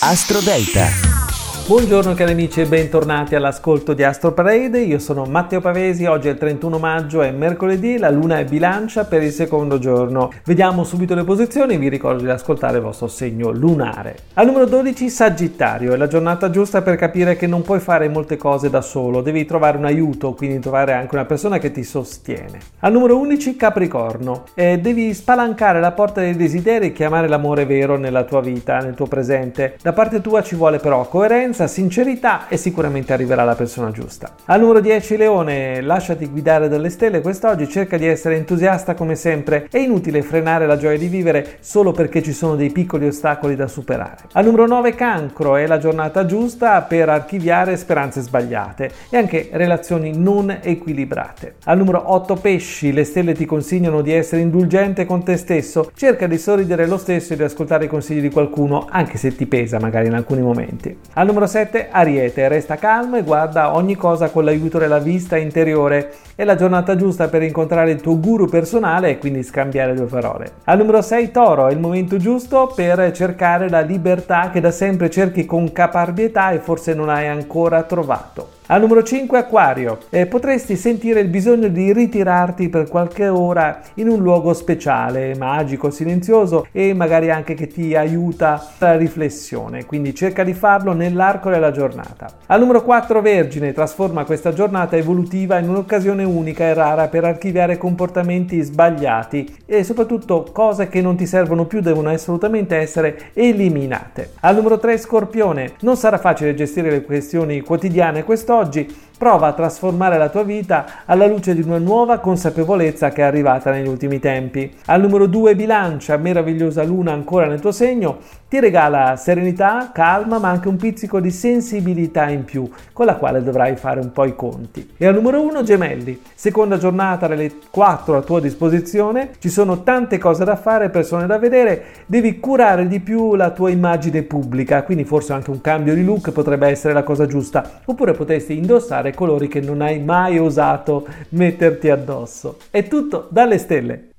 Astro Delta. Buongiorno cari amici e bentornati all'ascolto di Astro Parade, io sono Matteo Pavesi, oggi è il 31 maggio, è mercoledì, la luna è bilancia per il secondo giorno. Vediamo subito le posizioni, vi ricordo di ascoltare il vostro segno lunare. Al numero 12 Sagittario, è la giornata giusta per capire che non puoi fare molte cose da solo, devi trovare un aiuto, quindi trovare anche una persona che ti sostiene. Al numero 11 Capricorno, eh, devi spalancare la porta dei desideri e chiamare l'amore vero nella tua vita, nel tuo presente. Da parte tua ci vuole però coerenza coerenza, sincerità e sicuramente arriverà la persona giusta. Al numero 10 Leone, lasciati guidare dalle stelle quest'oggi, cerca di essere entusiasta come sempre, è inutile frenare la gioia di vivere solo perché ci sono dei piccoli ostacoli da superare. Al numero 9 Cancro, è la giornata giusta per archiviare speranze sbagliate e anche relazioni non equilibrate. Al numero 8 Pesci, le stelle ti consigliano di essere indulgente con te stesso, cerca di sorridere lo stesso e di ascoltare i consigli di qualcuno anche se ti pesa magari in alcuni momenti. Al numero numero 7, Ariete, resta calmo e guarda ogni cosa con l'aiuto della vista interiore. È la giornata giusta per incontrare il tuo guru personale e quindi scambiare due parole. Al numero 6, Toro, è il momento giusto per cercare la libertà che da sempre cerchi con caparbietà e forse non hai ancora trovato. Al numero 5 Aquario, eh, potresti sentire il bisogno di ritirarti per qualche ora in un luogo speciale, magico, silenzioso e magari anche che ti aiuta la riflessione, quindi cerca di farlo nell'arco della giornata. Al numero 4 Vergine, trasforma questa giornata evolutiva in un'occasione unica e rara per archiviare comportamenti sbagliati e soprattutto cose che non ti servono più devono assolutamente essere eliminate. Al numero 3 Scorpione, non sarà facile gestire le questioni quotidiane quest'oggi quest'oggi Prova a trasformare la tua vita alla luce di una nuova consapevolezza che è arrivata negli ultimi tempi. Al numero 2 bilancia, meravigliosa luna ancora nel tuo segno, ti regala serenità, calma, ma anche un pizzico di sensibilità in più, con la quale dovrai fare un po' i conti. E al numero 1 gemelli, seconda giornata delle 4 a tua disposizione, ci sono tante cose da fare, persone da vedere, devi curare di più la tua immagine pubblica, quindi forse anche un cambio di look potrebbe essere la cosa giusta, oppure potresti indossare colori che non hai mai osato metterti addosso. È tutto dalle stelle.